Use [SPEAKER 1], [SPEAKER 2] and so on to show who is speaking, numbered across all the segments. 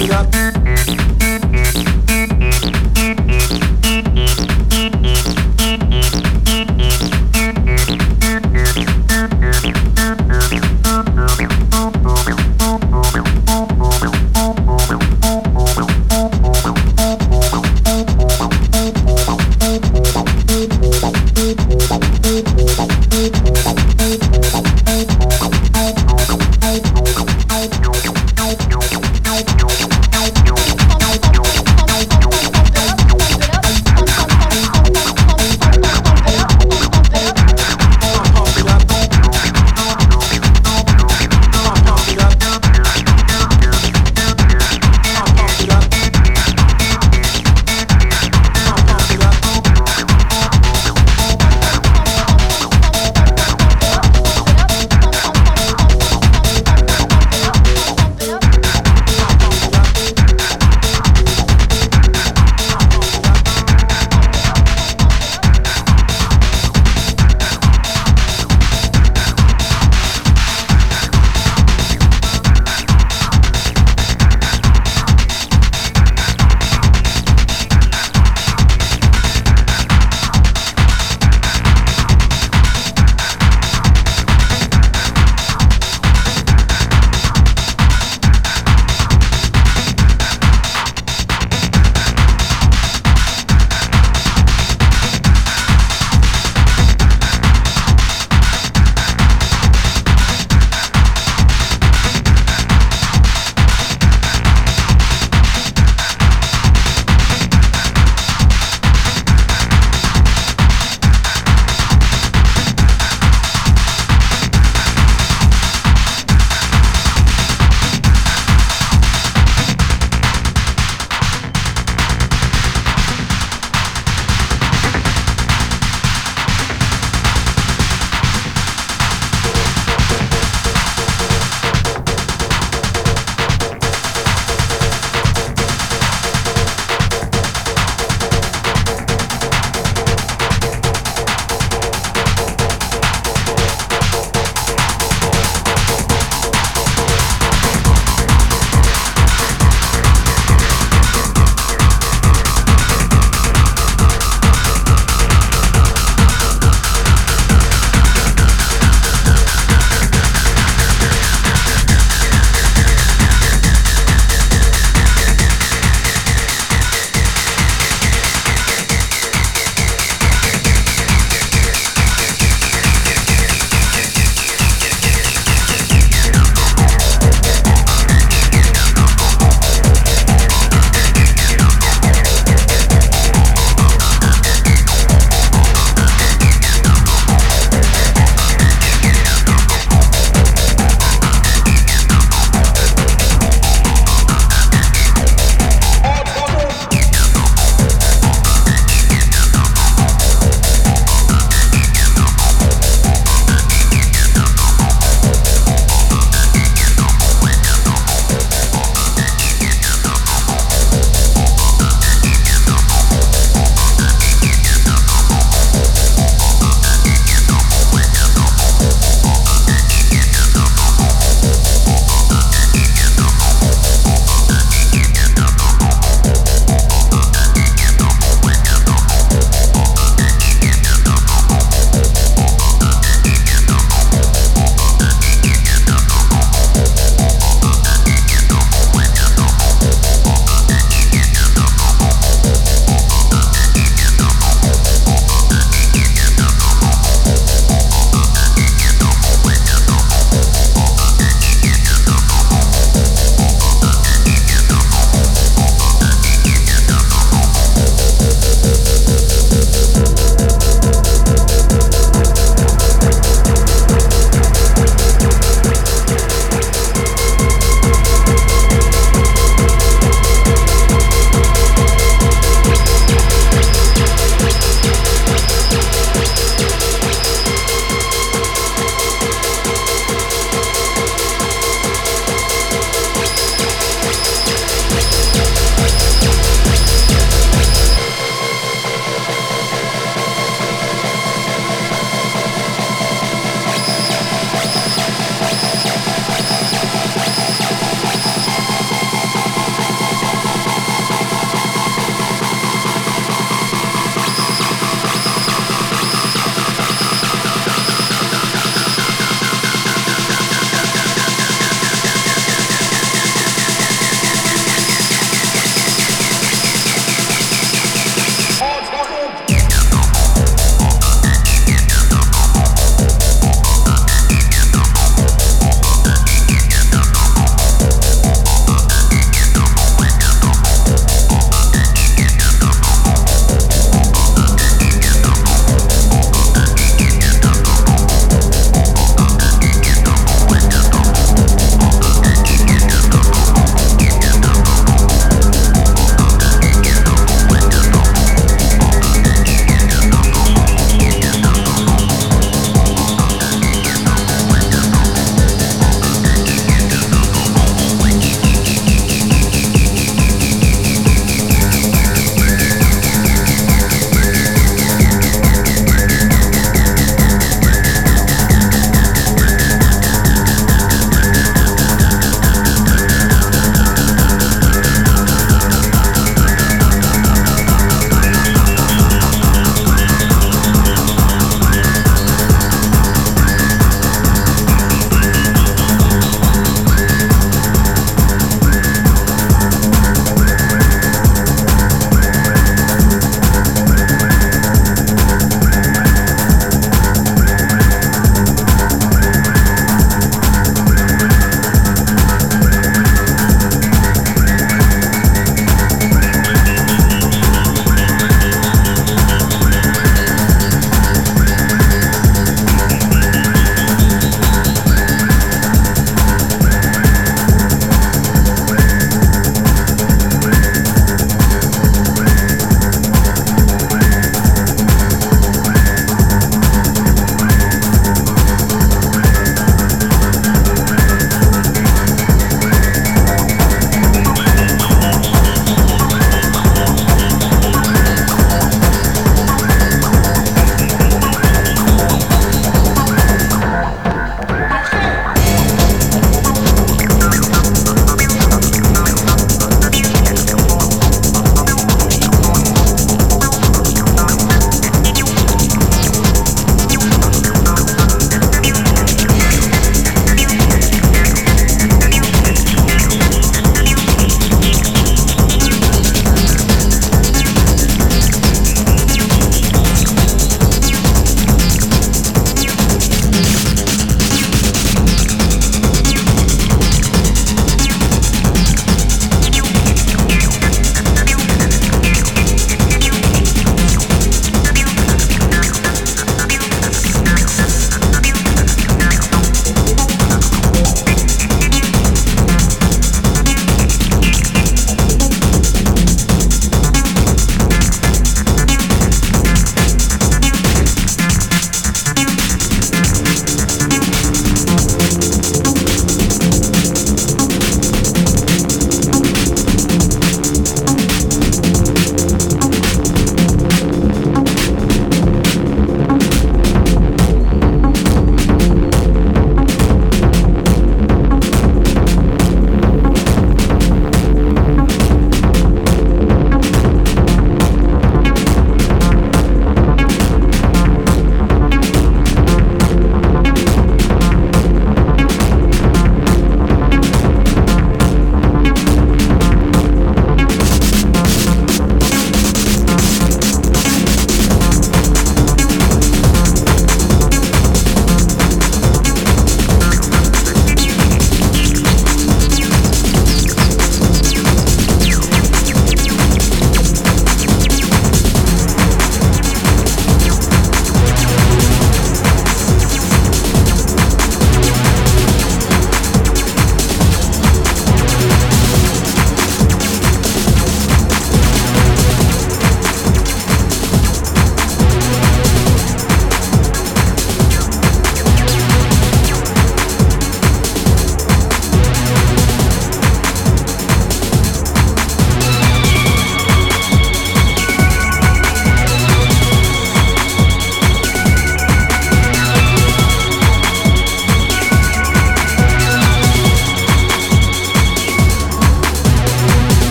[SPEAKER 1] Thank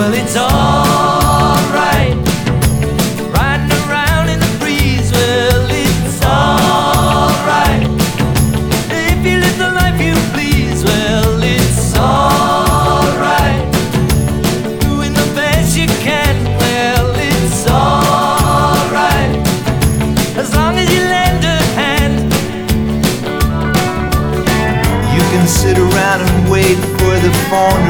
[SPEAKER 2] Well, it's alright. Riding around in the breeze. Well, it's alright. If you live the life you please. Well, it's alright. Doing the best you can. Well, it's alright. As long as you lend a hand.
[SPEAKER 1] You can sit around and wait for the phone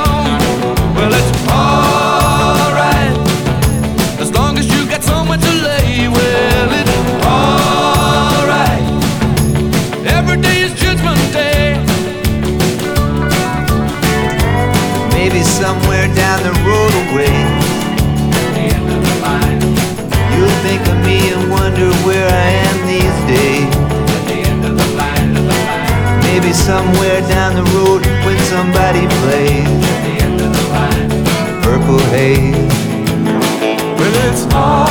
[SPEAKER 2] Somewhere
[SPEAKER 1] down the road when somebody plays Purple Haze.
[SPEAKER 2] Well, it's alright.